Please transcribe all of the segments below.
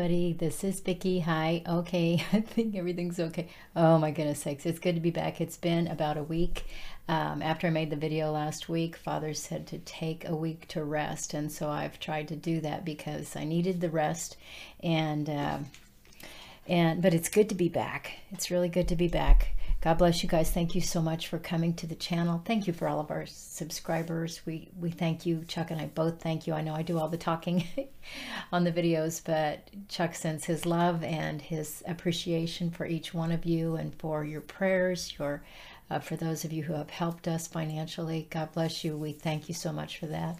everybody. This is Vicki. Hi. Okay, I think everything's okay. Oh my goodness sakes, it's good to be back. It's been about a week. Um, after I made the video last week, Father said to take a week to rest, and so I've tried to do that because I needed the rest, and uh, and but it's good to be back. It's really good to be back. God bless you guys. Thank you so much for coming to the channel. Thank you for all of our subscribers. We we thank you. Chuck and I both thank you. I know I do all the talking on the videos, but Chuck sends his love and his appreciation for each one of you and for your prayers, your uh, for those of you who have helped us financially. God bless you. We thank you so much for that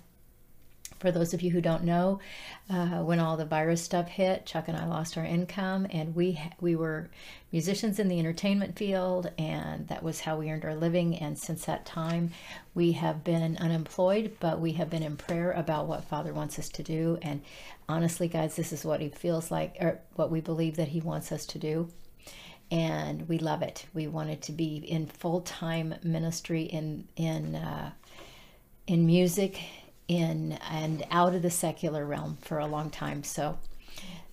for those of you who don't know, uh, when all the virus stuff hit, Chuck and I lost our income, and we we were musicians in the entertainment field, and that was how we earned our living. And since that time, we have been unemployed, but we have been in prayer about what Father wants us to do. And honestly, guys, this is what He feels like, or what we believe that He wants us to do and we love it. We wanted to be in full time ministry in in uh, in music in and out of the secular realm for a long time. So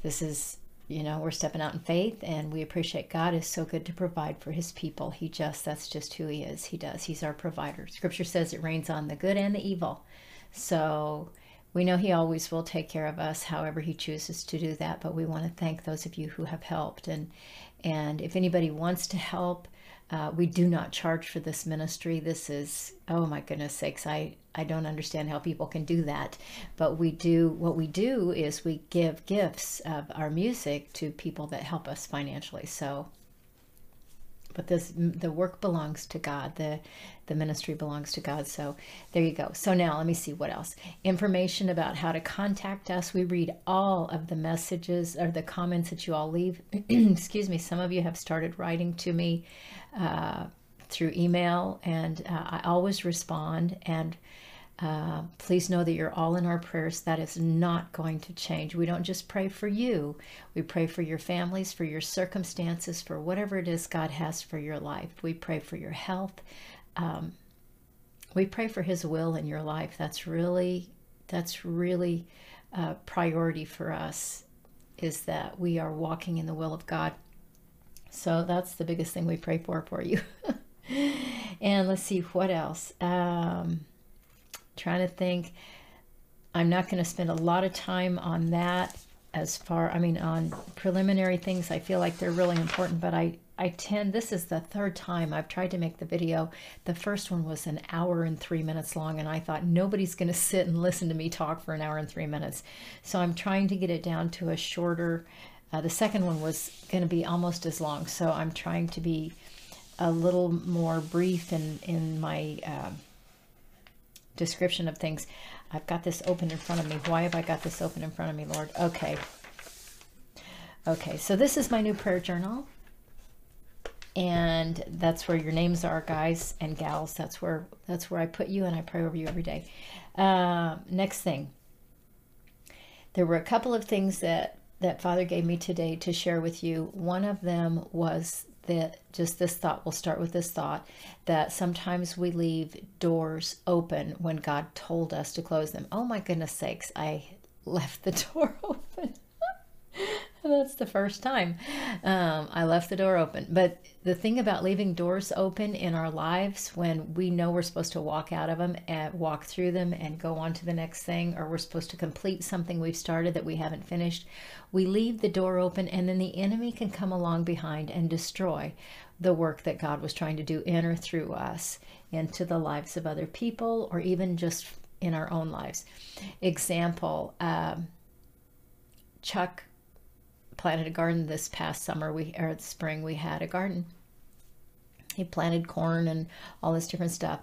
this is, you know, we're stepping out in faith and we appreciate God is so good to provide for his people. He just, that's just who he is. He does. He's our provider. Scripture says it rains on the good and the evil. So we know he always will take care of us however he chooses to do that, but we want to thank those of you who have helped and and if anybody wants to help, uh, we do not charge for this ministry. This is, oh my goodness sakes, I, I don't understand how people can do that. But we do, what we do is we give gifts of our music to people that help us financially. So, but this, the work belongs to God. The, the ministry belongs to God. So there you go. So now let me see what else. Information about how to contact us. We read all of the messages or the comments that you all leave. Excuse me. Some of you have started writing to me uh, through email, and uh, I always respond. And uh, please know that you're all in our prayers. That is not going to change. We don't just pray for you, we pray for your families, for your circumstances, for whatever it is God has for your life. We pray for your health. Um, we pray for His will in your life. That's really, that's really a priority for us. Is that we are walking in the will of God so that's the biggest thing we pray for for you. and let's see what else. Um, trying to think. I'm not going to spend a lot of time on that as far, I mean, on preliminary things. I feel like they're really important, but I, I tend, this is the third time I've tried to make the video. The first one was an hour and three minutes long, and I thought nobody's going to sit and listen to me talk for an hour and three minutes. So I'm trying to get it down to a shorter uh, the second one was going to be almost as long, so I'm trying to be a little more brief in, in my uh, description of things. I've got this open in front of me. Why have I got this open in front of me, Lord? Okay. Okay, so this is my new prayer journal. And that's where your names are, guys and gals. That's where that's where I put you, and I pray over you every day. Uh, next thing, there were a couple of things that that Father gave me today to share with you. One of them was that just this thought, we'll start with this thought, that sometimes we leave doors open when God told us to close them. Oh my goodness sakes, I left the door open. That's the first time um, I left the door open. But the thing about leaving doors open in our lives when we know we're supposed to walk out of them and walk through them and go on to the next thing, or we're supposed to complete something we've started that we haven't finished, we leave the door open and then the enemy can come along behind and destroy the work that God was trying to do in or through us into the lives of other people or even just in our own lives. Example, um, Chuck planted a garden this past summer. We or spring we had a garden. He planted corn and all this different stuff.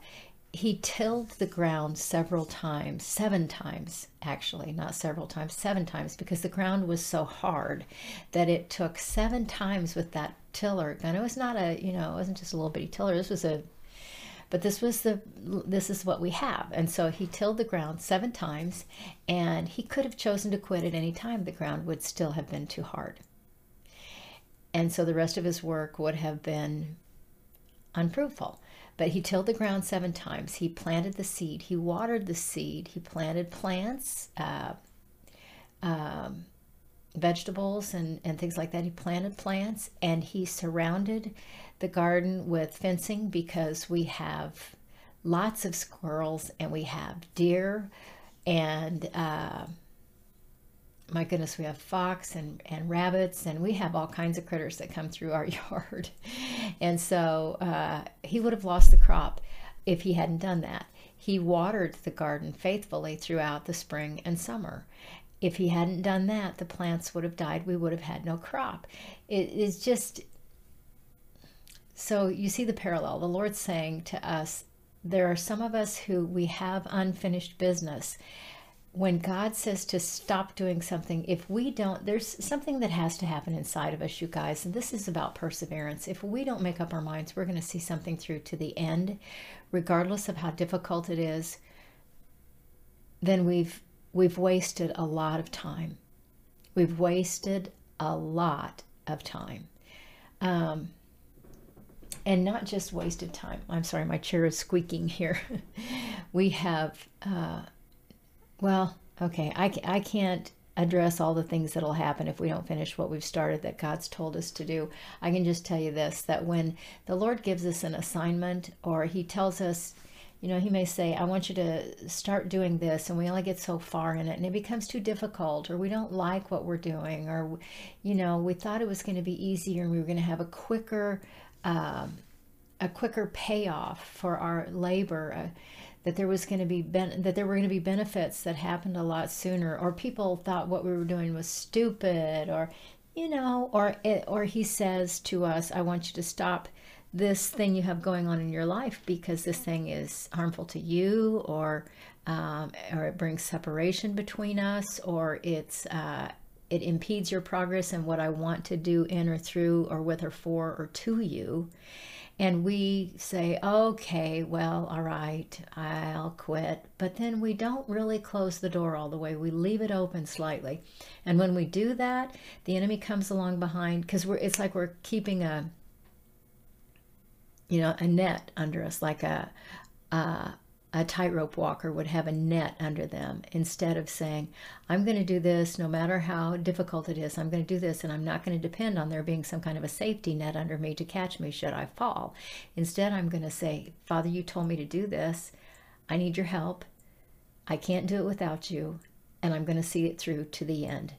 He tilled the ground several times, seven times actually, not several times, seven times, because the ground was so hard that it took seven times with that tiller. And it was not a, you know, it wasn't just a little bitty tiller. This was a but this was the this is what we have. And so he tilled the ground seven times and he could have chosen to quit at any time. The ground would still have been too hard. And so the rest of his work would have been unfruitful. But he tilled the ground seven times. He planted the seed. He watered the seed. He planted plants uh, um, vegetables and, and things like that. He planted plants and he surrounded the garden with fencing because we have lots of squirrels and we have deer and uh, my goodness, we have fox and, and rabbits, and we have all kinds of critters that come through our yard. And so uh, he would have lost the crop if he hadn't done that. He watered the garden faithfully throughout the spring and summer. If he hadn't done that, the plants would have died. We would have had no crop. It is just so you see the parallel. The Lord's saying to us, there are some of us who we have unfinished business when God says to stop doing something, if we don't, there's something that has to happen inside of us, you guys, and this is about perseverance. If we don't make up our minds, we're going to see something through to the end, regardless of how difficult it is, then we've we've wasted a lot of time. We've wasted a lot of time. Um, and not just wasted time. I'm sorry, my chair is squeaking here. we have uh, well, okay, I, I can't address all the things that'll happen if we don't finish what we've started that God's told us to do. I can just tell you this that when the Lord gives us an assignment or He tells us, you know, He may say, I want you to start doing this, and we only get so far in it, and it becomes too difficult, or we don't like what we're doing, or, you know, we thought it was going to be easier and we were going to have a quicker, um, a quicker payoff for our labor. Uh, that there was going to be ben- that there were going to be benefits that happened a lot sooner or people thought what we were doing was stupid or you know or it, or he says to us i want you to stop this thing you have going on in your life because this thing is harmful to you or um, or it brings separation between us or it's uh, it impedes your progress and what i want to do in or through or with or for or to you and we say, okay, well, all right, I'll quit. But then we don't really close the door all the way. We leave it open slightly. And when we do that, the enemy comes along behind because we're it's like we're keeping a you know, a net under us, like a, a, a tightrope walker would have a net under them instead of saying, I'm going to do this no matter how difficult it is. I'm going to do this and I'm not going to depend on there being some kind of a safety net under me to catch me should I fall. Instead, I'm going to say, Father, you told me to do this. I need your help. I can't do it without you. And I'm going to see it through to the end.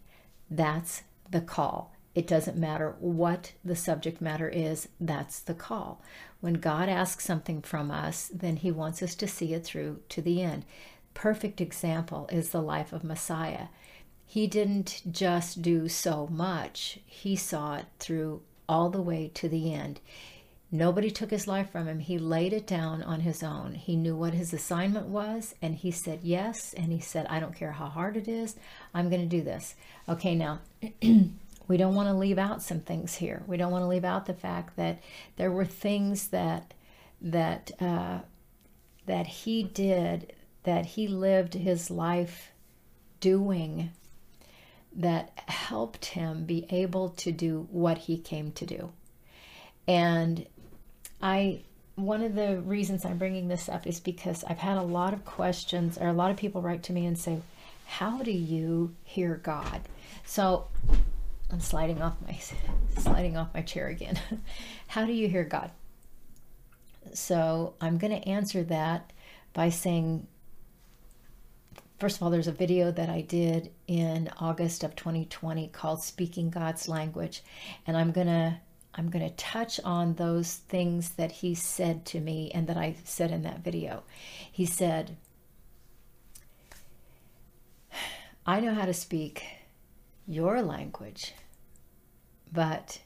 That's the call. It doesn't matter what the subject matter is, that's the call. When God asks something from us, then He wants us to see it through to the end. Perfect example is the life of Messiah. He didn't just do so much, He saw it through all the way to the end. Nobody took his life from him. He laid it down on his own. He knew what his assignment was, and he said yes. And he said, I don't care how hard it is, I'm going to do this. Okay, now we don't want to leave out some things here. We don't want to leave out the fact that there were things that that uh, that he did, that he lived his life doing, that helped him be able to do what he came to do. And I one of the reasons I'm bringing this up is because I've had a lot of questions, or a lot of people write to me and say, "How do you hear God?" So I'm sliding off my sliding off my chair again. How do you hear God? So I'm going to answer that by saying first of all there's a video that I did in August of 2020 called Speaking God's Language and I'm going to I'm going to touch on those things that he said to me and that I said in that video. He said I know how to speak your language, but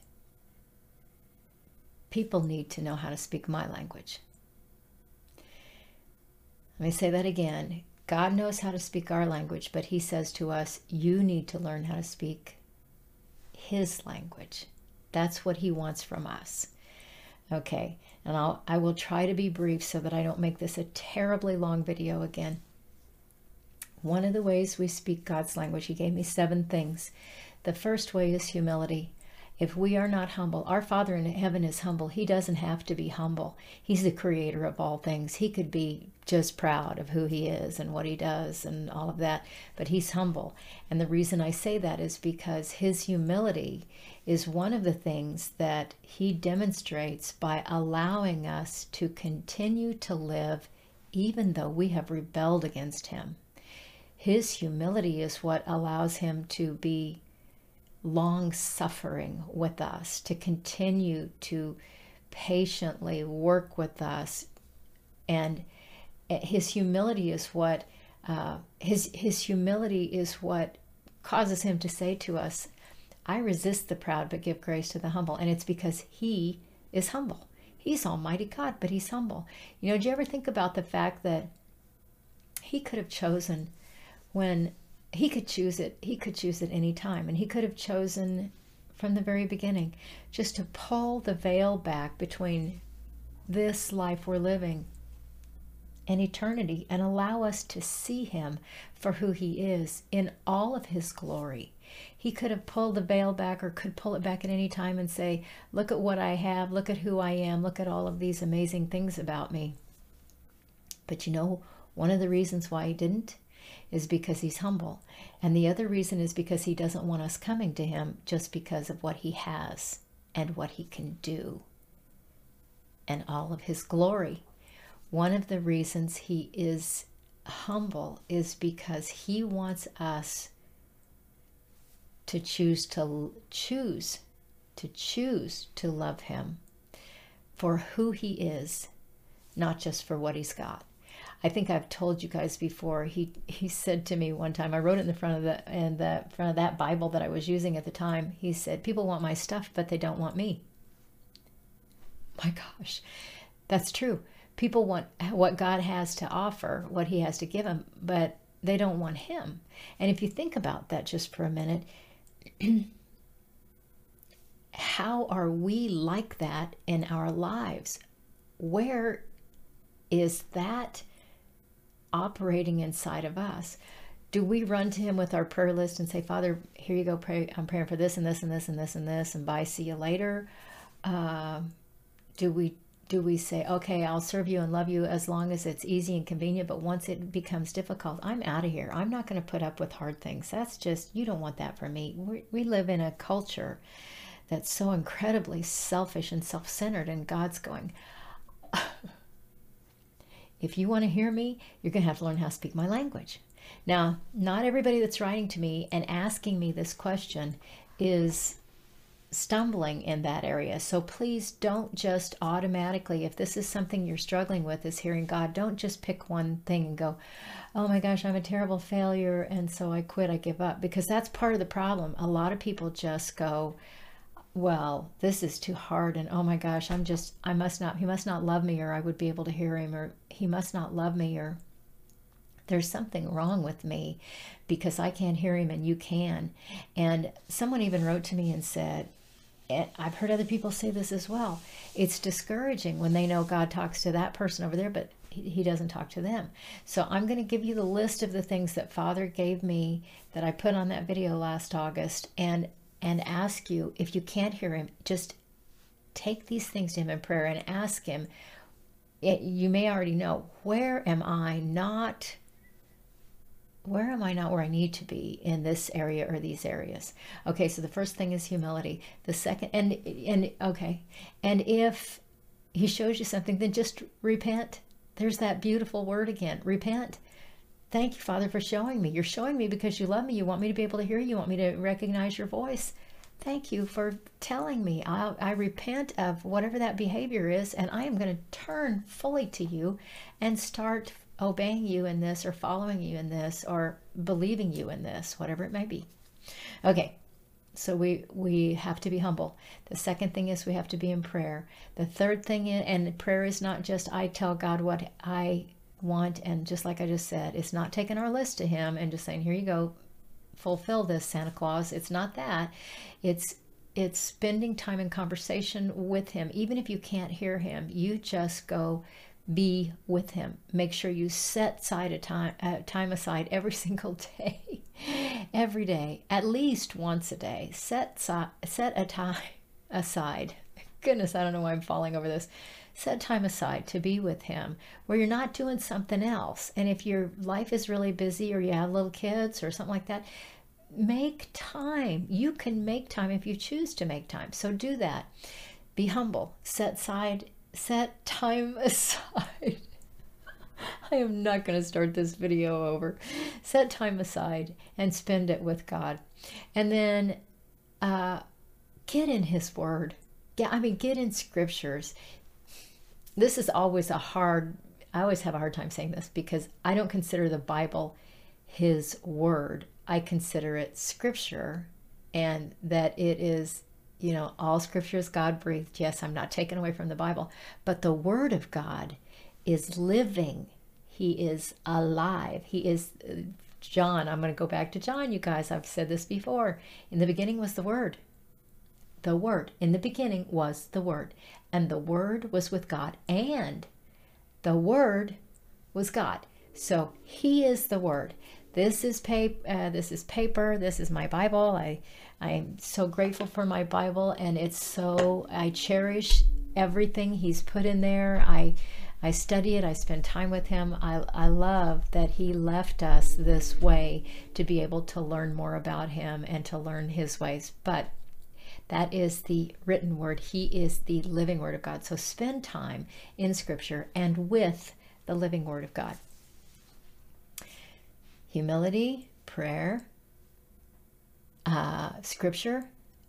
people need to know how to speak my language. Let me say that again. God knows how to speak our language, but He says to us, You need to learn how to speak His language. That's what He wants from us. Okay, and I'll, I will try to be brief so that I don't make this a terribly long video again. One of the ways we speak God's language, He gave me seven things. The first way is humility. if we are not humble, our Father in heaven is humble. He doesn't have to be humble. He's the creator of all things. He could be just proud of who he is and what he does and all of that, but he's humble. And the reason I say that is because his humility is one of the things that he demonstrates by allowing us to continue to live even though we have rebelled against him. His humility is what allows him to be long suffering with us, to continue to patiently work with us. And his humility is what uh, his his humility is what causes him to say to us, "I resist the proud, but give grace to the humble." And it's because he is humble. He's Almighty God, but he's humble. You know, did you ever think about the fact that he could have chosen when he could choose it. He could choose it any time. And he could have chosen from the very beginning just to pull the veil back between this life we're living and eternity and allow us to see him for who he is in all of his glory. He could have pulled the veil back or could pull it back at any time and say, Look at what I have, look at who I am, look at all of these amazing things about me. But you know, one of the reasons why he didn't is because he's humble. And the other reason is because he doesn't want us coming to him just because of what he has and what he can do and all of his glory. One of the reasons he is humble is because he wants us to choose to choose to choose to love him for who he is, not just for what he's got. I think I've told you guys before. He he said to me one time. I wrote it in the front of the in the front of that Bible that I was using at the time. He said, "People want my stuff, but they don't want me." My gosh, that's true. People want what God has to offer, what He has to give them, but they don't want Him. And if you think about that just for a minute, how are we like that in our lives? Where is that operating inside of us. Do we run to him with our prayer list and say, Father, here you go, pray, I'm praying for this and this and this and this and this, and bye, see you later? Uh, do we do we say, okay, I'll serve you and love you as long as it's easy and convenient, but once it becomes difficult, I'm out of here. I'm not going to put up with hard things. That's just, you don't want that for me. we we live in a culture that's so incredibly selfish and self centered, and God's going, if you want to hear me, you're going to have to learn how to speak my language. Now, not everybody that's writing to me and asking me this question is stumbling in that area. So please don't just automatically, if this is something you're struggling with, is hearing God, don't just pick one thing and go, oh my gosh, I'm a terrible failure. And so I quit, I give up. Because that's part of the problem. A lot of people just go, well, this is too hard, and oh my gosh, I'm just, I must not, he must not love me, or I would be able to hear him, or he must not love me, or there's something wrong with me because I can't hear him and you can. And someone even wrote to me and said, I've heard other people say this as well. It's discouraging when they know God talks to that person over there, but he doesn't talk to them. So I'm going to give you the list of the things that Father gave me that I put on that video last August. And and ask you if you can't hear him just take these things to him in prayer and ask him it, you may already know where am i not where am i not where i need to be in this area or these areas? Okay so the first thing is humility. The second and and okay. And if he shows you something then just repent. There's that beautiful word again repent Thank you, Father, for showing me. You're showing me because you love me. You want me to be able to hear you. You want me to recognize your voice. Thank you for telling me. I, I repent of whatever that behavior is, and I am going to turn fully to you and start obeying you in this, or following you in this, or believing you in this, whatever it may be. Okay, so we we have to be humble the second thing is we have to be in prayer the third thing in, and prayer is not just i tell god what i want and just like i just said it's not taking our list to him and just saying here you go fulfill this santa claus. It's not that. It's it's spending time in conversation with him. Even if you can't hear him you just go be with him. Make sure you set aside a time uh, time aside every single day every day, at least once a day, set, set a time aside. Goodness, I don't know why I'm falling over this. Set time aside to be with Him where you're not doing something else. And if your life is really busy or you have little kids or something like that, make time. You can make time if you choose to make time. So do that. Be humble. Set side set time aside. I am not going to start this video over. Set time aside and spend it with God. And then uh, get in His Word. Get, I mean, get in scriptures. This is always a hard, I always have a hard time saying this because I don't consider the Bible His Word. I consider it scripture and that it is you know, all scripture is God breathed. Yes, I'm not taken away from the Bible, but the Word of God is living. He is alive. He is uh, John. I'm going to go back to John, you guys. I've said this before. In the beginning was the Word. The Word. In the beginning was the Word. And the Word was with God. And the Word was God. So He is the Word. This is paper. Uh, this is paper. This is my Bible. I I'm so grateful for my Bible, and it's so I cherish everything He's put in there. I I study it. I spend time with Him. I I love that He left us this way to be able to learn more about Him and to learn His ways. But that is the written word. He is the living word of God. So spend time in Scripture and with the living word of God. Humility, prayer, uh, scripture,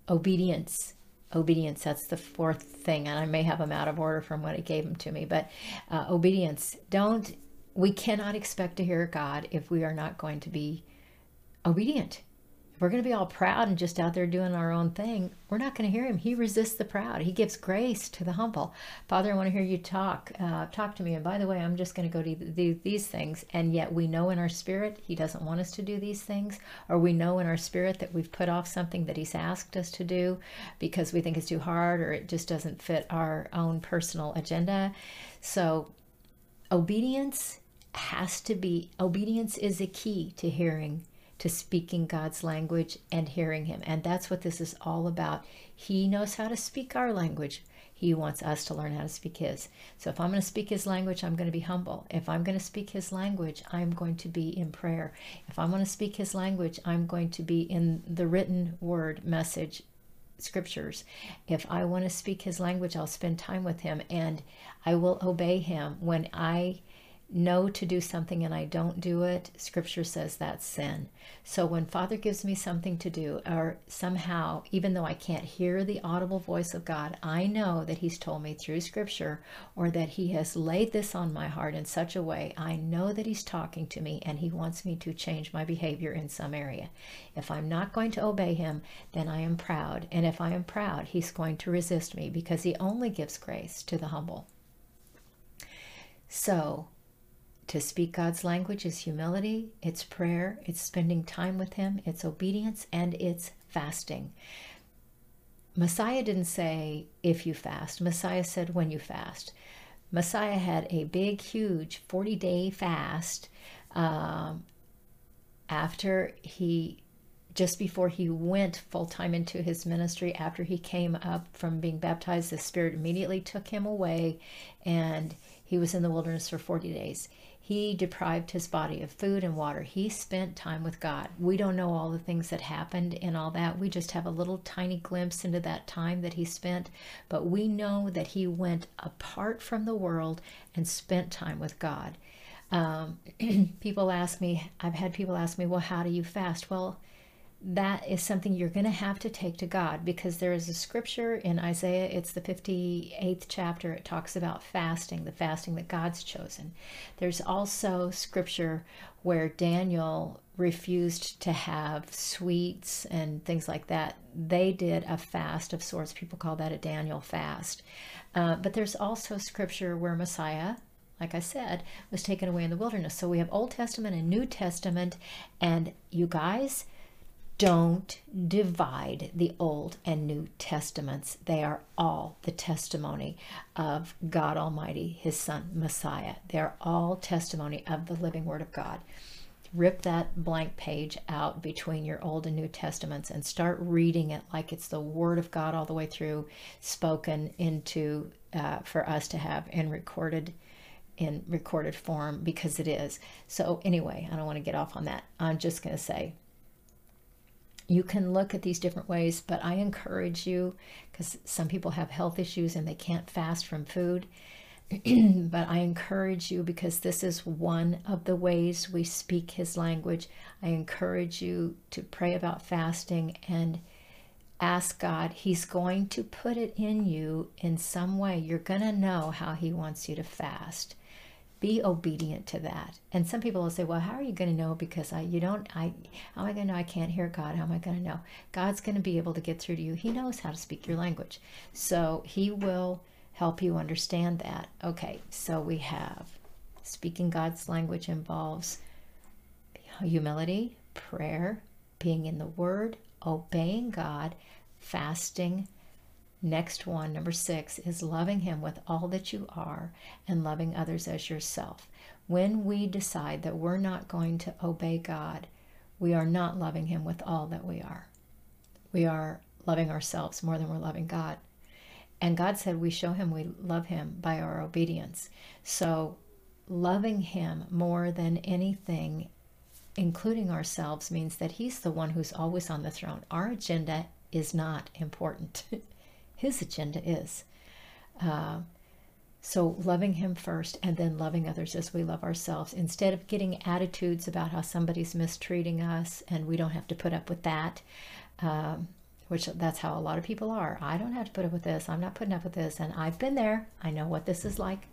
obedience. Obedience, that's the fourth thing. And I may have them out of order from what it gave them to me, but uh, obedience. Don't, we cannot expect to hear God if we are not going to be obedient we're going to be all proud and just out there doing our own thing, we're not going to hear him. He resists the proud. He gives grace to the humble. Father, I want to hear you talk. Uh, talk to me. And by the way, I'm just going to go do these things. And yet we know in our spirit he doesn't want us to do these things, or we know in our spirit that we've put off something that he's asked us to do because we think it's too hard or it just doesn't fit our own personal agenda. So obedience has to be obedience is a key to hearing to speaking God's language and hearing Him. And that's what this is all about. He knows how to speak our language. He wants us to learn how to speak His. So if I'm going to speak His language, I'm going to be humble. If I'm going to speak His language, I'm going to be in prayer. If I'm going to speak His language, I'm going to be in the written word message scriptures. If I want to speak his language, I'll spend time with him and I will obey him when I know to do something and I don't do it, scripture says that's sin. So when Father gives me something to do, or somehow, even though I can't hear the audible voice of God, I know that He's told me through scripture or that He has laid this on my heart in such a way, I know that He's talking to me and He wants me to change my behavior in some area. If I'm not going to obey Him, then I am proud. And if I am proud, He's going to resist me because He only gives grace to the humble. So, to speak God's language is humility, it's prayer, it's spending time with Him, it's obedience, and it's fasting. Messiah didn't say if you fast, Messiah said when you fast. Messiah had a big, huge 40 day fast um, after he, just before he went full time into his ministry, after he came up from being baptized, the Spirit immediately took him away and he was in the wilderness for 40 days. He deprived his body of food and water. He spent time with God. We don't know all the things that happened and all that. We just have a little tiny glimpse into that time that he spent. But we know that he went apart from the world and spent time with God. Um, people ask me, I've had people ask me, well, how do you fast? Well, that is something you're going to have to take to God because there is a scripture in Isaiah, it's the 58th chapter, it talks about fasting, the fasting that God's chosen. There's also scripture where Daniel refused to have sweets and things like that. They did a fast of sorts. People call that a Daniel fast. Uh, but there's also scripture where Messiah, like I said, was taken away in the wilderness. So we have Old Testament and New Testament. And you guys, don't divide the Old and New Testaments. They are all the testimony of God Almighty, His Son, Messiah. They're all testimony of the living Word of God. rip that blank page out between your Old and New Testaments and start reading it like it's the Word of God all the way through, spoken into uh, for us to have and recorded in recorded form because it is. So, anyway, I don't want to get off on that. I'm just going to say you can look at these different ways, but I encourage you because some people have health issues and they can't fast from food. but I encourage you because this is one of the ways we speak his language. I encourage you to pray about fasting and ask God. He's going to put it in you in some way. You're going to know how he wants you to fast be obedient to that. And some people will say, well, how are you going to know? Because I, you don't, I, how am I going to know? I can't hear God. How am I going to know? God's going to be able to get through to you. He knows how to speak your language. So he will help you understand that. Okay. So we have speaking God's language involves humility, prayer, being in the word, obeying God, fasting, Next one, number six, is loving Him with all that you are and loving others as yourself. When we decide that we're not going to obey God, we are not loving Him with all that we are. We are loving ourselves more than we're loving God. And God said we show Him we love Him by our obedience. So, loving Him more than anything, including ourselves, means that He's the one who's always on the throne. Our agenda is not important. his agenda is. Uh, so, loving Him first and then loving others as we love ourselves. Instead of getting attitudes about how somebody's mistreating us and we don't have to put up with that, um, which that's how a lot of people are. I don't have to put up with this. I'm not putting up with this. And I've been there. I know what this is like.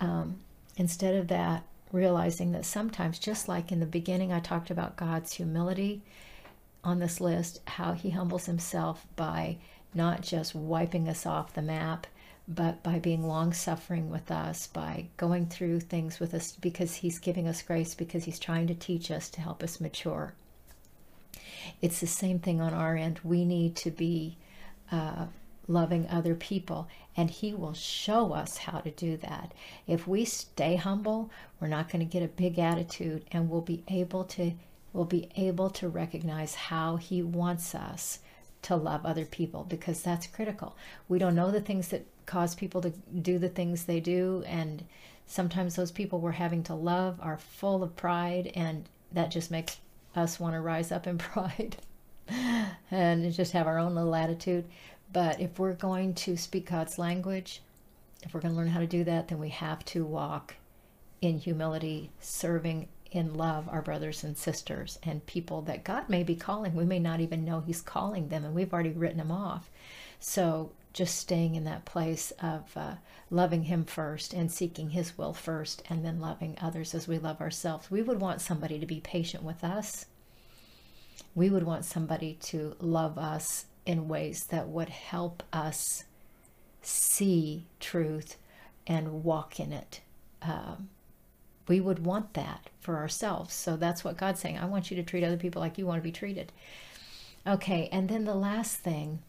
Um, instead of that, realizing that sometimes, just like in the beginning, I talked about God's humility on this list, how He humbles Himself by not just wiping us off the map, but by being long suffering with us, by going through things with us because He's giving us grace, because He's trying to teach us to help us mature. It's the same thing on our end. We need to be uh, loving other people, and He will show us how to do that. If we stay humble, we're not going to get a big attitude, and we'll be able to we'll be able to recognize how He wants us to love other people because that's critical. We don't know the things that cause people to do the things they do, and sometimes those people we're having to love are full of pride, and that just makes us want to rise up in pride and just have our own little attitude. But if we're going to speak God's language, if we're going to learn how to do that, then we have to walk in humility, serving in love our brothers and sisters and people that God may be calling. We may not even know He's calling them, and we've already written them off. So just staying in that place of uh, loving Him first and seeking His will first, and then loving others as we love ourselves. We would want somebody to be patient with us. We would want somebody to love us in ways that would help us see truth and walk in it. Um, we would want that for ourselves. So that's what God's saying. I want you to treat other people like you want to be treated. Okay, and then the last thing,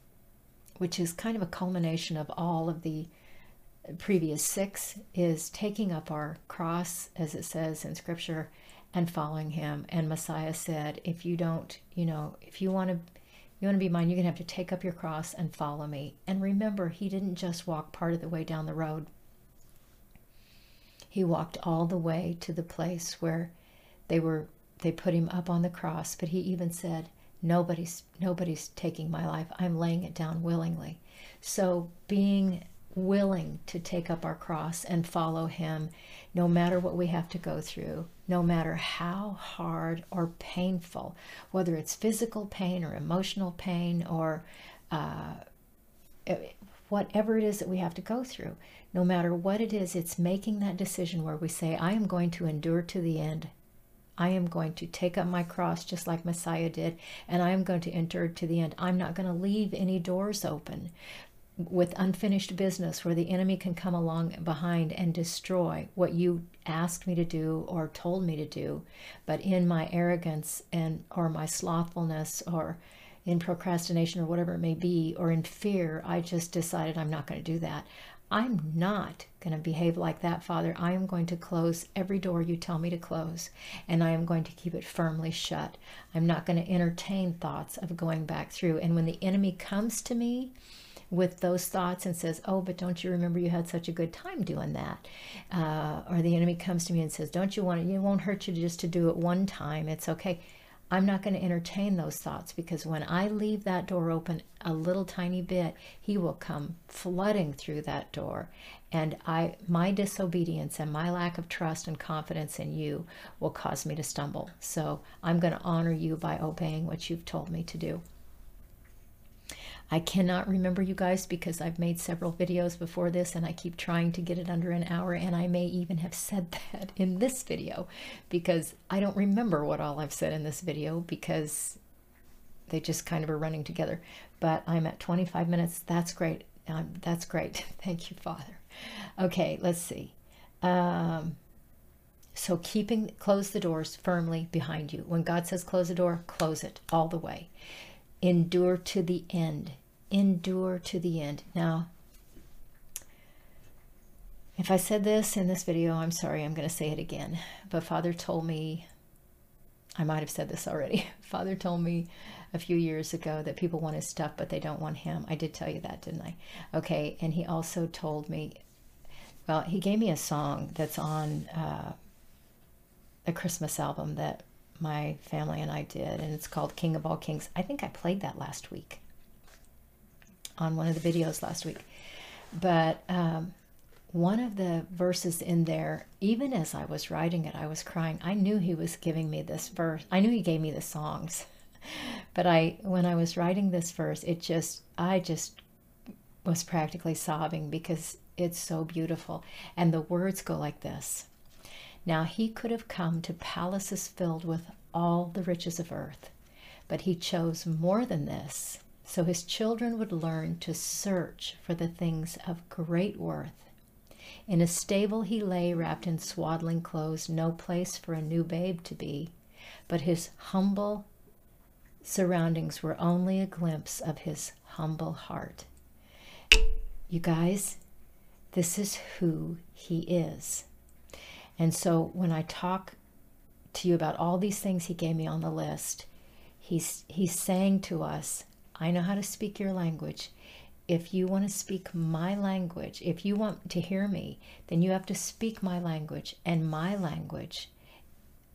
which is kind of a culmination of all of the previous six, is taking up our cross, as it says in Scripture, and following Him. And Messiah said, if you don't, you know, if you want to. You want to be mine, you're going to have to take up your cross and follow me. And remember, he didn't just walk part of the way down the road he walked all the way to the place where they were they put him up on the cross, but he even said, Nobody's nobody's taking my life. I'm laying it down willingly. So being willing to take up our cross and follow him no matter what we have to go through, no matter how hard or painful, whether it's physical pain or emotional pain or uh, whatever it is that we have to go through. No matter what it is, it's making that decision where we say, I am going to endure to the end. I am going to take up my cross just like Messiah did, and I am going to endure to the end. I'm not going to leave any doors open with unfinished business where the enemy can come along behind and destroy what you asked me to do or told me to do but in my arrogance and or my slothfulness or in procrastination or whatever it may be, or in fear, I just decided I'm not going to do that. I'm not going to behave like that, Father. I am going to close every door you tell me to close, and I am going to keep it firmly shut. I'm not going to entertain thoughts of going back through. And when the enemy comes to me, with those thoughts and says, Oh, but don't you remember you had such a good time doing that? Uh, or the enemy comes to me and says, Don't you want it? It won't hurt you just to do it one time. It's okay. I'm not going to entertain those thoughts because when I leave that door open a little tiny bit, he will come flooding through that door. And I my disobedience and my lack of trust and confidence in you will cause me to stumble. So I'm going to honor you by obeying what you've told me to do. I cannot remember you guys because I've made several videos before this and I keep trying to get it under an hour and I may even have said that in this video because I don't remember what all I've said in this video because they just kind of are running together. But I'm at 25 minutes. That's great. Um, that's great. Thank you, Father. Okay, let's see. Um, so keeping close the doors firmly behind you. When God says close the door, close it all the way endure to the end. Endure to the end. Now, if I said this in this video, I'm sorry, I'm going to say it again. But Father told me, I might have said this already. Father told me a few years ago that people want his stuff, but they don't want him. I did tell you that, didn't I? Okay, and he also told me, well, he gave me a song that's on uh, a Christmas album that my family and I did, and it's called King of All Kings. I think I played that last week on one of the videos last week. But um, one of the verses in there, even as I was writing it, I was crying. I knew he was giving me this verse. I knew he gave me the songs. But I, when I was writing this verse, it just, I just was practically sobbing because it's so beautiful. And the words go like this now he could have come to palaces filled with all the riches of earth, but he chose more than this, so his children would learn to search for the things of great worth. In a stable he lay wrapped in swaddling clothes, no place for a new babe to be, but his humble surroundings were only a glimpse of his humble heart. You guys, this is who he is. And so when I talk to you about all these things he gave me on the list, he's he's saying to us, I know how to speak your language. If you want to speak my language, if you want to hear me, then you have to speak my language. And my language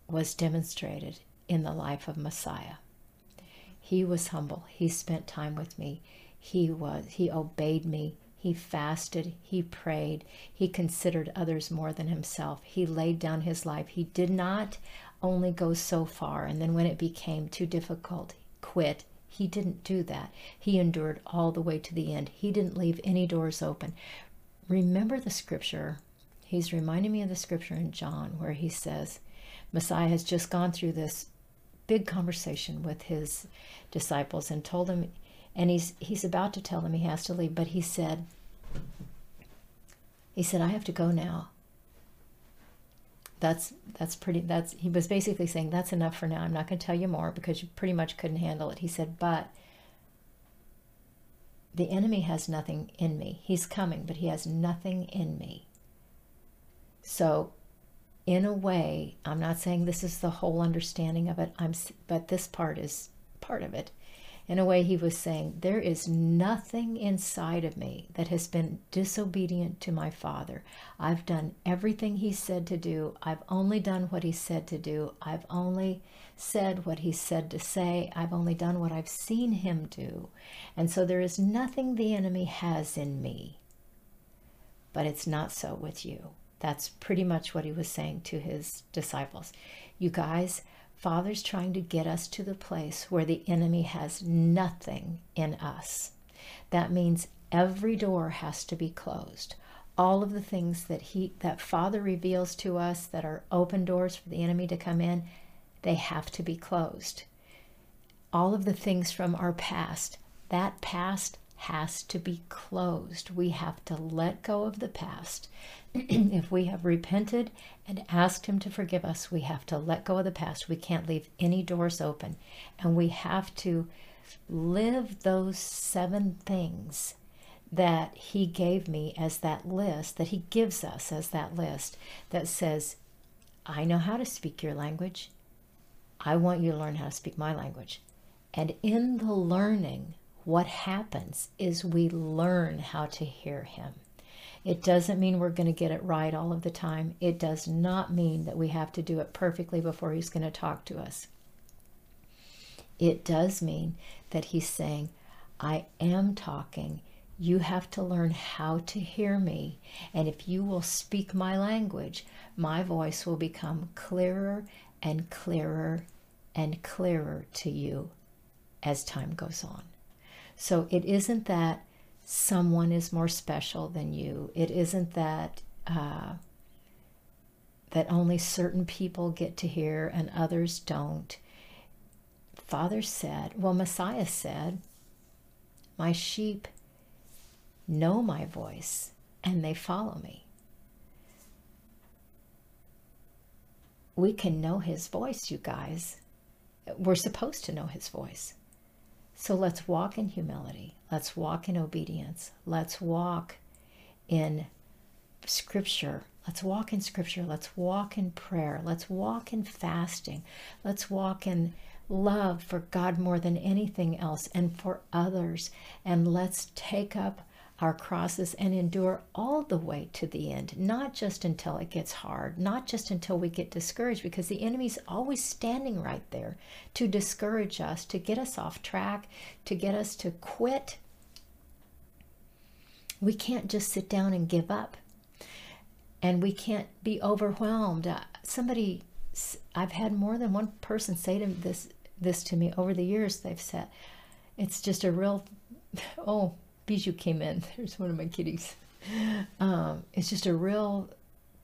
was demonstrated in the life of Messiah. He was humble. He spent time with me. He was he obeyed me. He fasted, he prayed, he considered others more than himself. He laid down his life. He did not only go so far, and then when it became too difficult, quit. He didn't do that. He endured all the way to the end. He didn't leave any doors open. Remember the scripture. He's reminding me of the scripture in John where he says, Messiah has just gone through this big conversation with his disciples and told them and he's he's about to tell them he has to leave but he said he said i have to go now. That's that's pretty that's he was basically saying that's enough for now. I'm not going to tell you more because you pretty much couldn't handle it. He said but the enemy has nothing in me. He's coming but he has nothing in me. So in a way i'm not saying this is the whole understanding of it. I'm but this part is part of it in a way, he was saying, There is nothing inside of me that has been disobedient to my Father. I've done everything he said to do. I've only done what he said to do. I've only said what he said to say. I've only done what I've seen him do. And so there is nothing the enemy has in me. But it's not so with you. That's pretty much what he was saying to his disciples. You guys, Father's trying to get us to the place where the enemy has nothing in us. That means every door has to be closed. All of the things that he that Father reveals to us that are open doors for the enemy to come in, they have to be closed. All of the things from our past, that past has to be closed. We have to let go of the past. if we have repented and asked Him to forgive us, we have to let go of the past. We can't leave any doors open. And we have to live those seven things that he gave me as that list, that he gives us as that list that says, I know how to speak your language. I want you to learn how to speak my language. And in the learning, what happens is we learn how to hear him. It doesn't mean we're going to get it right all of the time. It does not mean that we have to do it perfectly before he's going to talk to us. It does mean that he's saying, I am talking. You have to learn how to hear me. And if you will speak my language, my voice will become clearer and clearer and clearer to you as time goes on. So it isn't that someone is more special than you. It isn't that uh, that only certain people get to hear and others don't. Father said, well, Messiah said, My sheep know my voice and they follow me. We can know his voice, you guys. We're supposed to know his voice. So let's walk in humility. Let's walk in obedience. Let's walk in scripture. Let's walk in scripture. Let's walk in prayer. Let's walk in fasting. Let's walk in love for God more than anything else and for others. And let's take up our crosses and endure all the way to the end, not just until it gets hard, not just until we get discouraged, because the enemy's always standing right there to discourage us, to get us off track, to get us to quit. We can't just sit down and give up. And we can't be overwhelmed. Uh, somebody, I've had more than one person say to this this to me over the years. They've said, it's just a real, oh, Bijou came in. There's one of my kitties. Um, it's just a real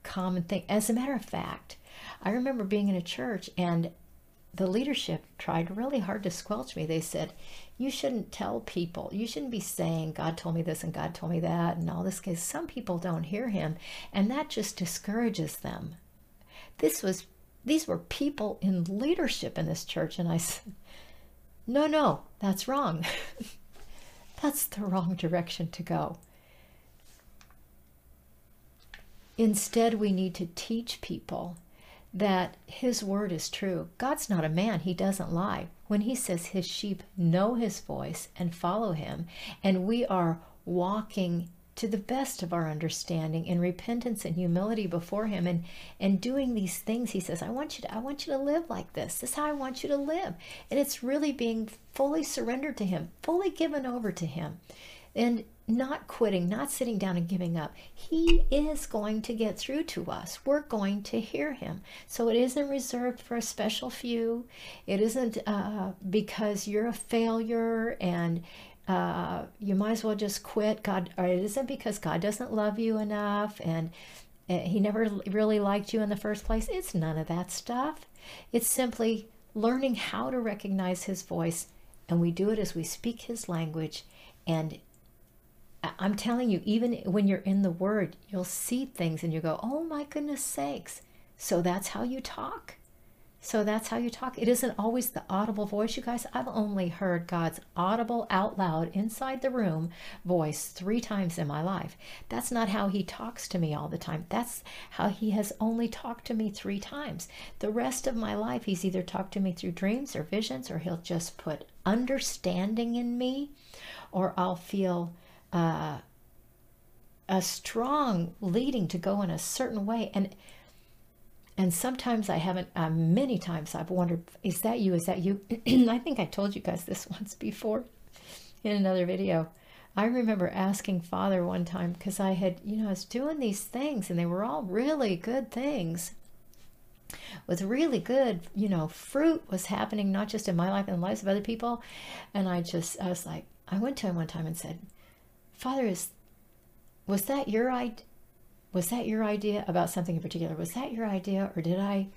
common thing. As a matter of fact, I remember being in a church and the leadership tried really hard to squelch me. They said, You shouldn't tell people, you shouldn't be saying, God told me this and God told me that and all this, because some people don't hear him, and that just discourages them. This was, these were people in leadership in this church, and I said, No, no, that's wrong. That's the wrong direction to go. Instead, we need to teach people that His word is true. God's not a man, He doesn't lie. When He says His sheep know His voice and follow Him, and we are walking to the best of our understanding in repentance and humility before him and and doing these things he says i want you to i want you to live like this. This is how i want you to live. And it's really being fully surrendered to him fully given over to him and not quitting not sitting down and giving up. He is going to get through to us. We're going to hear him. So it isn't reserved for a special few. It isn't uh, because you're a failure and uh, you might as well just quit. God, or it isn't because God doesn't love you enough and uh, He never really liked you in the first place. It's none of that stuff. It's simply learning how to recognize His voice, and we do it as we speak His language. And I'm telling you, even when you're in the Word, you'll see things and you go, "Oh my goodness sakes!" So that's how you talk. So that's how you talk. It isn't always the audible voice, you guys. I've only heard God's audible, out loud, inside the room voice three times in my life. That's not how He talks to me all the time. That's how He has only talked to me three times. The rest of my life, He's either talked to me through dreams or visions, or He'll just put understanding in me, or I'll feel. Uh, a strong leading to go in a certain way and and sometimes I haven't, uh, many times I've wondered, is that you? Is that you? I think I told you guys this once before in another video. I remember asking Father one time because I had, you know, I was doing these things and they were all really good things with really good, you know, fruit was happening not just in my life and the lives of other people. And I just, I was like, I went to him one time and said, Father, is was that your idea? Was that your idea about something in particular? Was that your idea or did I,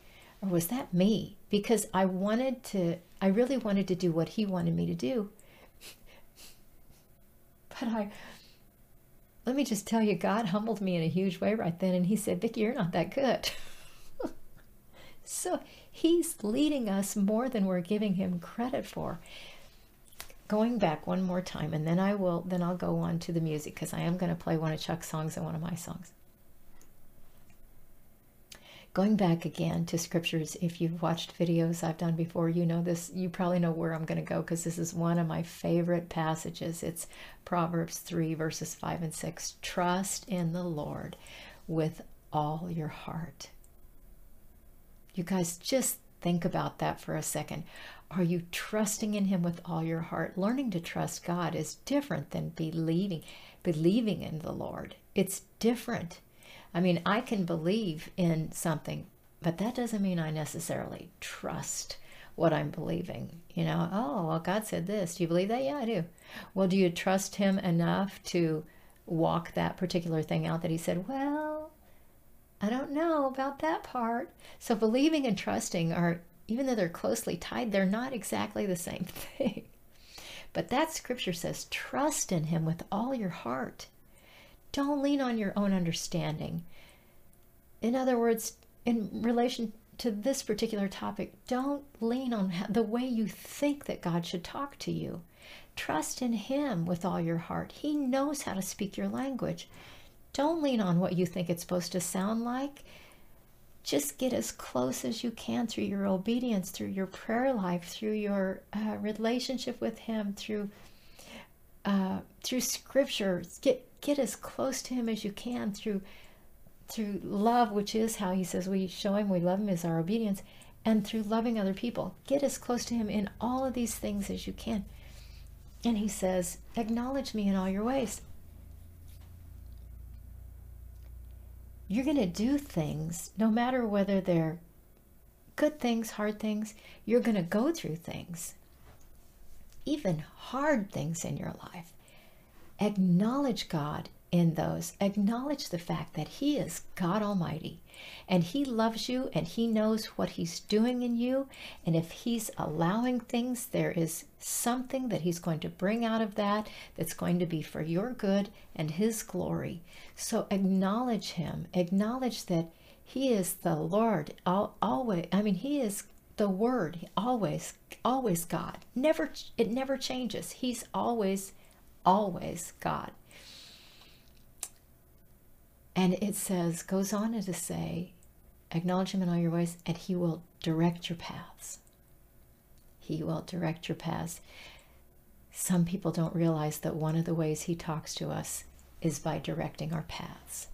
or was that me? Because I wanted to, I really wanted to do what he wanted me to do. but I, let me just tell you, God humbled me in a huge way right then. And he said, Vicki, you're not that good. so he's leading us more than we're giving him credit for. going back one more time, and then I will then I'll go on to the music because I am going to play one of Chuck's songs and one of my songs. Going back again to scriptures, if you've watched videos I've done before, you know this, you probably know where I'm going to go because this is one of my favorite passages. It's Proverbs 3, verses 5 and 6. Trust in the Lord with all your heart. You guys, just think about that for a second. Are you trusting in Him with all your heart? Learning to trust God is different than believing, believing in the Lord. It's different. I mean, I can believe in something, but that doesn't mean I necessarily trust what I'm believing. You know, oh, well, God said this. Do you believe that? Yeah, I do. Well, do you trust Him enough to walk that particular thing out that He said, well, I don't know about that part. So, believing and trusting are, even though they're closely tied, they're not exactly the same thing. But that scripture says, trust in Him with all your heart don't lean on your own understanding. In other words, in relation to this particular topic, don't lean on the way you think that God should talk to you. Trust in Him with all your heart. He knows how to speak your language. Don't lean on what you think it's supposed to sound like. Just get as close as you can through your obedience, through your prayer life, through your uh, relationship with Him, through uh, through Scripture. Get get as close to him as you can through through love which is how he says we show him we love him is our obedience and through loving other people. Get as close to him in all of these things as you can. And he says acknowledge me in all your ways. You're going to do things no matter whether they're good things hard things you're going to go through things even hard things in your life acknowledge God in those. Acknowledge the fact that He is God Almighty and He loves you and He knows what He's doing in you. And if He's allowing things, there is something that He's going to bring out of that that's going to be for your good and His glory. So acknowledge Him. Acknowledge that He is the Lord. Always, I mean, He is the Word. Always, always God. Never, it never changes. He's always always God. And it says, goes on to say, acknowledge him in all your ways, and he will direct your paths. He will direct your paths. Some people don't realize that one of the ways he talks to us is by directing our paths.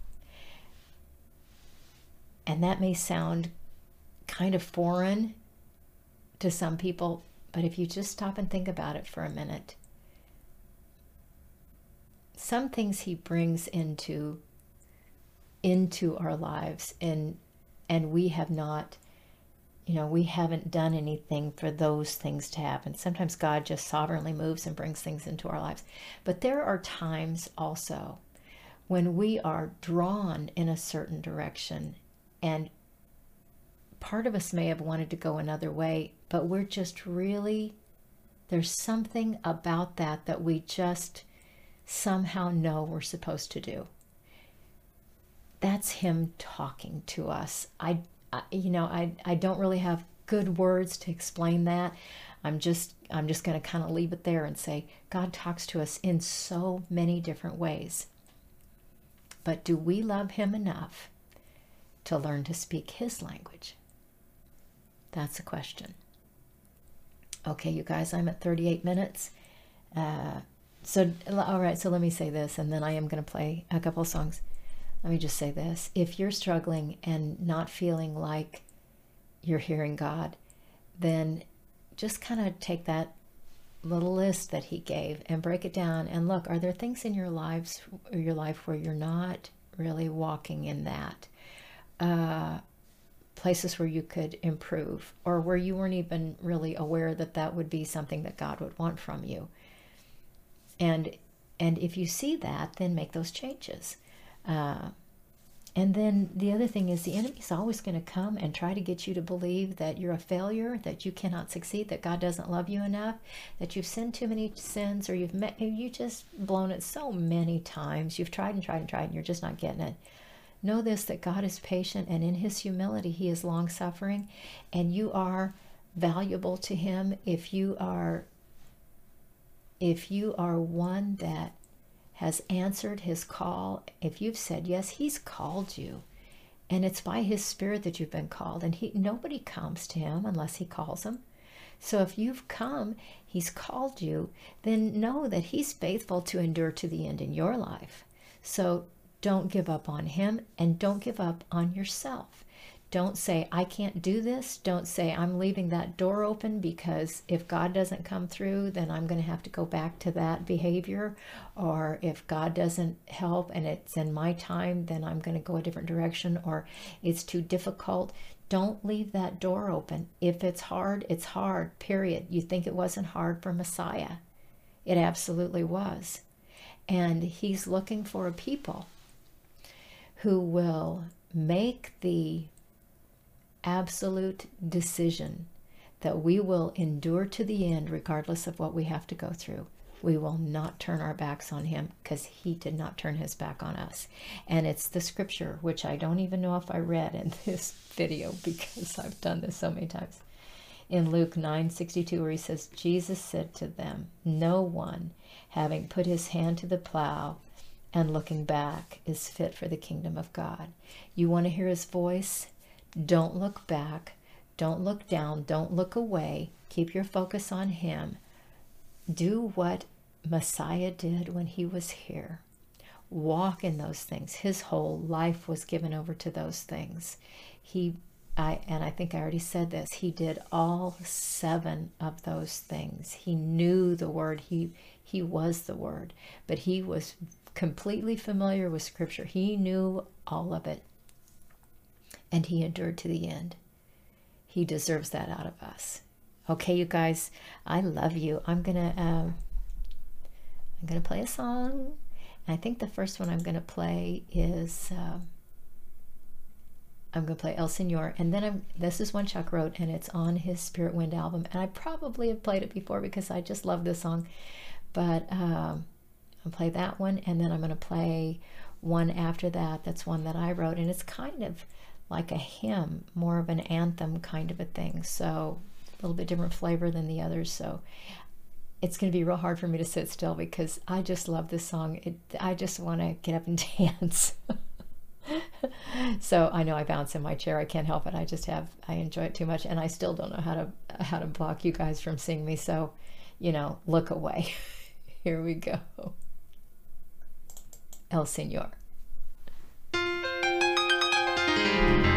And that may sound kind of foreign to some people, but if you just stop and think about it for a minute, some things he brings into into our lives and and we have not you know we haven't done anything for those things to happen. Sometimes god just sovereignly moves and brings things into our lives. But there are times also when we are drawn in a certain direction and part of us may have wanted to go another way but we're just really there's something about that that we just somehow know we're supposed to do. That's him talking to us. I, I you know, I, I don't really have good words to explain that. I'm just I'm just going to kind of leave it there and say God talks to us in so many different ways. But do we love him enough to learn to speak his language? That's a question. Okay, you guys, I'm at 38 minutes. Uh, so all right so let me say this and then i am going to play a couple songs. Let me just say this. If you're struggling and not feeling like you're hearing god then just kind of take that little list that he gave and break it down. And look are there things in your lives your life where you're not really walking in that? Uh, places where you could improve or where you weren't even really aware that that would be something that god would want from you and and if you see that then make those changes uh, and then the other thing is the enemy is always going to come and try to get you to believe that you're a failure, that you cannot succeed, that God doesn't love you enough, that you've sinned too many sins, or you've met, you just blown it so many times. You've tried and tried and tried, and you're just not getting it. Know this: that God is patient, and in His humility, He is long suffering, and you are valuable to Him if you are if you are one that has answered his call, if you've said yes, he's called you. And it's by his spirit that you've been called. And he nobody comes to him unless he calls them. So if you've come, he's called you, then know that he's faithful to endure to the end in your life. So don't give up on him and don't give up on yourself. Don't say, I can't do this. Don't say, I'm leaving that door open because if God doesn't come through, then I'm going to have to go back to that behavior. Or if God doesn't help and it's in my time, then I'm going to go a different direction. Or it's too difficult. Don't leave that door open. If it's hard, it's hard, period. You think it wasn't hard for Messiah. It absolutely was. And he's looking for a people who will make the absolute decision that we will endure to the end regardless of what we have to go through. We will not turn our backs on him because he did not turn his back on us. And it's the scripture, which I don't even know if I read in this video because I've done this so many times. In Luke 9 62, where he says, Jesus said to them, No one, having put his hand to the plow and looking back, is fit for the kingdom of God. You want to hear his voice? Don't look back. Don't look down. Don't look away. Keep your focus on Him. Do what Messiah did when He was here. Walk in those things. His whole life was given over to those things. He, I, and I think I already said this. He did all seven of those things. He knew the Word. He he was the Word, but he was completely familiar with Scripture. He knew all of it and he endured to the end. He deserves that out of us. Okay, you guys, I love you. I'm gonna um, I'm gonna play a song. I think the first one I'm gonna play is um, I'm gonna play El Senor, and then I'm this is one Chuck wrote, and it's on his Spirit Wind album. And I probably have played it before because I just love this song. But um, I'll play that one, and then I'm gonna play one after that. That's one that I wrote, and it's kind of like a hymn, more of an anthem kind of a thing. So a little bit different flavor than the others. So it's going to be real hard for me to sit still because I just love this song. It, I just want to get up and dance. so I know I bounce in my chair. I can't help it. I just have I enjoy it too much, and I still don't know how to how to block you guys from seeing me. So, you know, look away. Here we go. El Senor.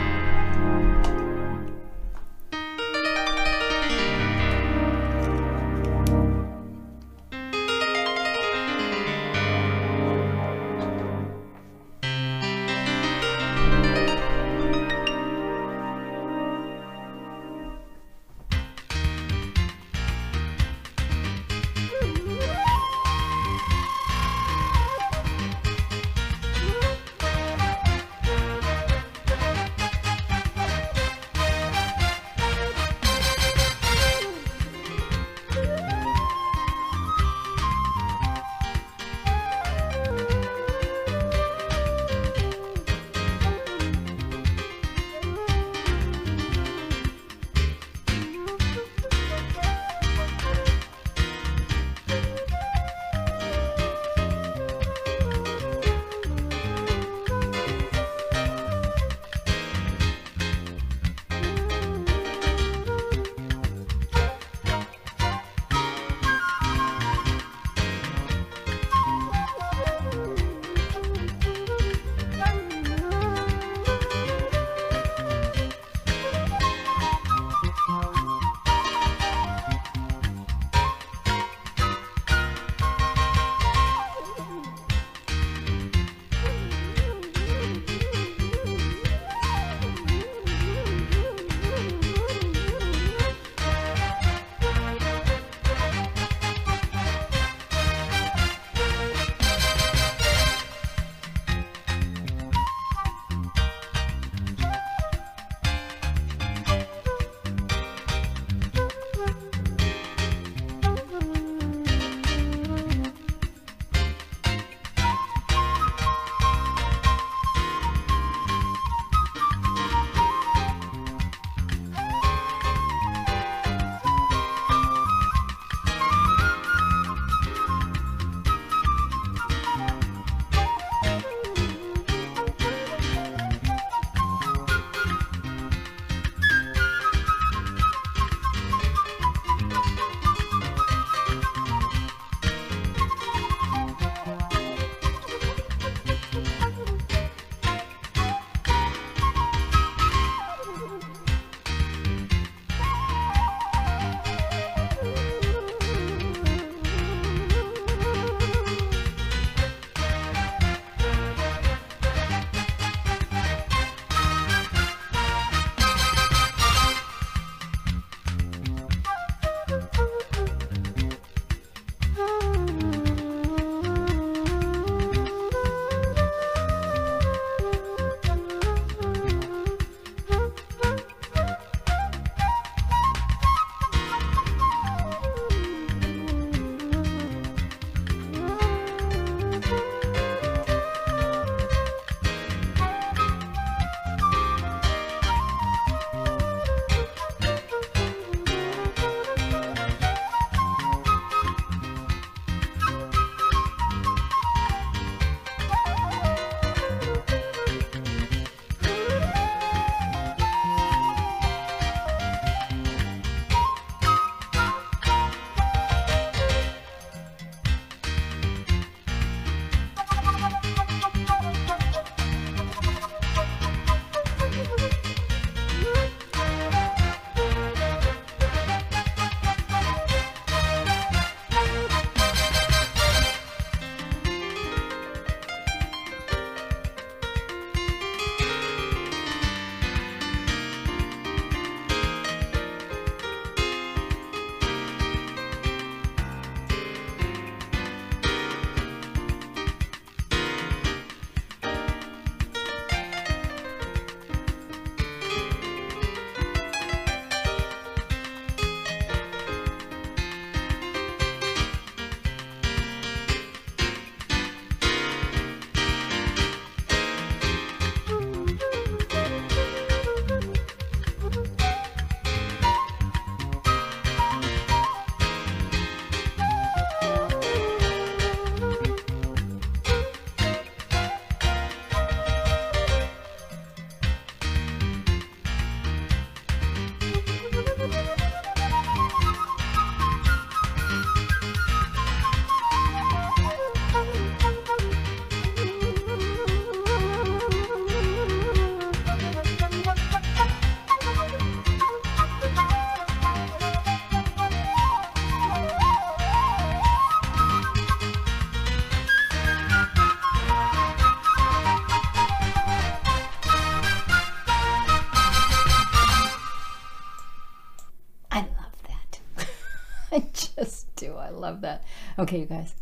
Love that. Okay, you guys.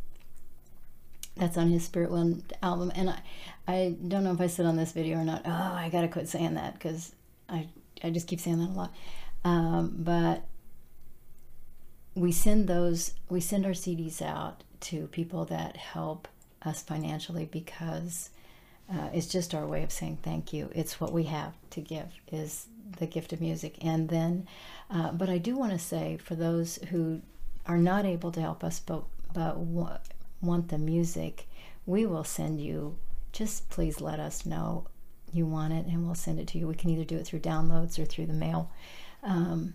That's on his Spirit Wind album. And I, I don't know if I said on this video or not. Oh, I got to quit saying that because I, I just keep saying that a lot. Um, but we send those, we send our CDs out to people that help us financially because uh, it's just our way of saying thank you. It's what we have to give is the gift of music. And then, uh, but I do want to say for those who are not able to help us, but but want the music, we will send you. Just please let us know you want it, and we'll send it to you. We can either do it through downloads or through the mail. Um,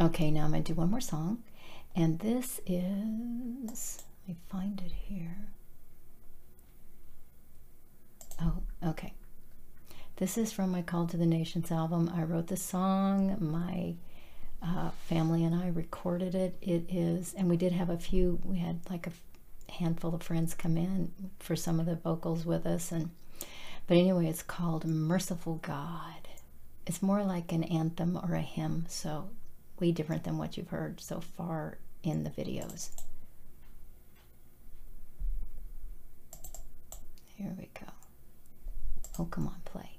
okay, now I'm gonna do one more song, and this is. Let me find it here. Oh, okay. This is from my Call to the Nations album. I wrote the song. My uh, family and I recorded it. It is, and we did have a few, we had like a handful of friends come in for some of the vocals with us. And, but anyway, it's called Merciful God. It's more like an anthem or a hymn, so way different than what you've heard so far in the videos. Here we go. Oh, come on, play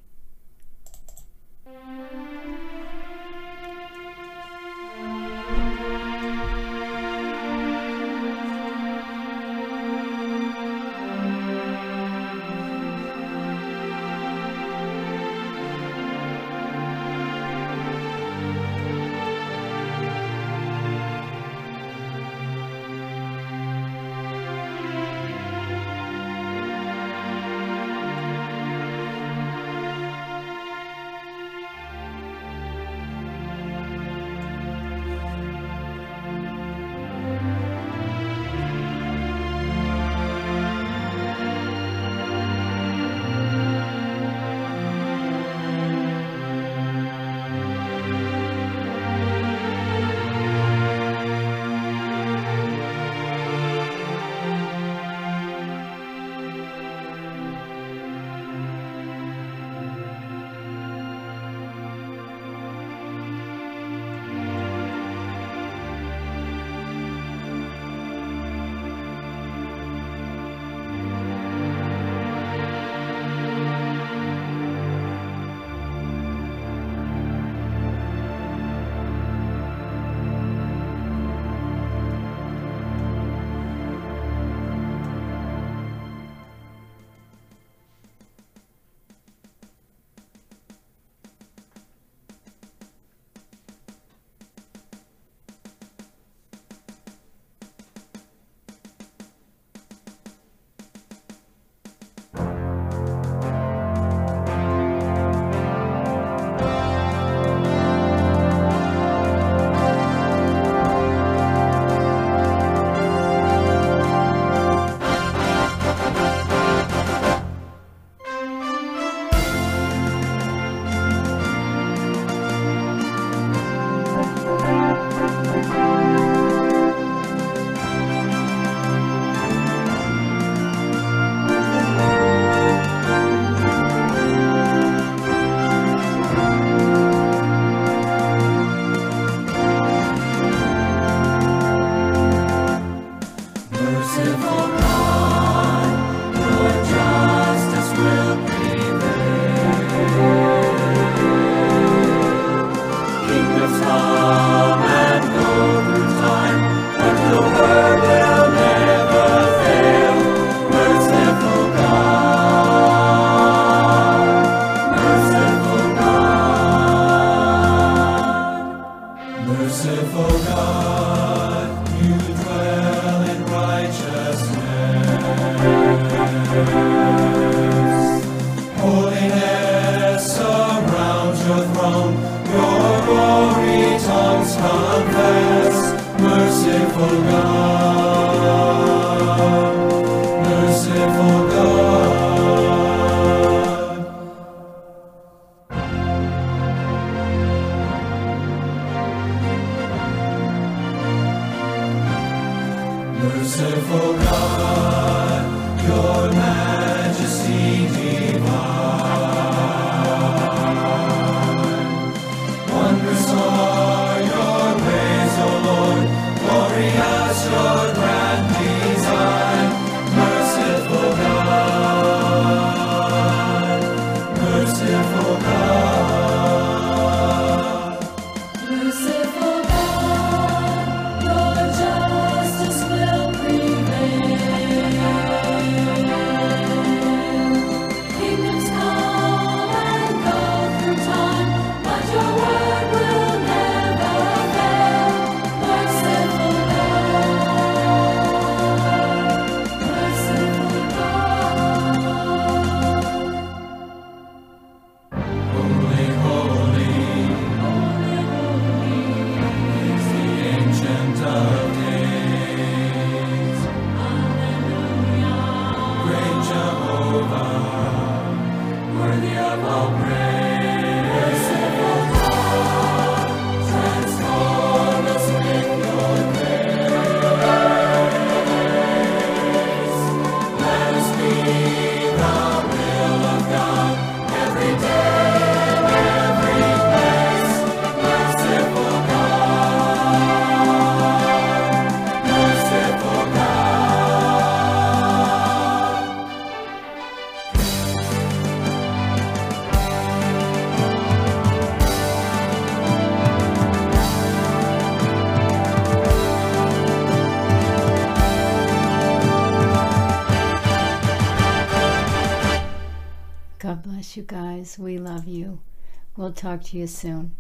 talk to you soon.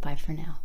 Bye for now.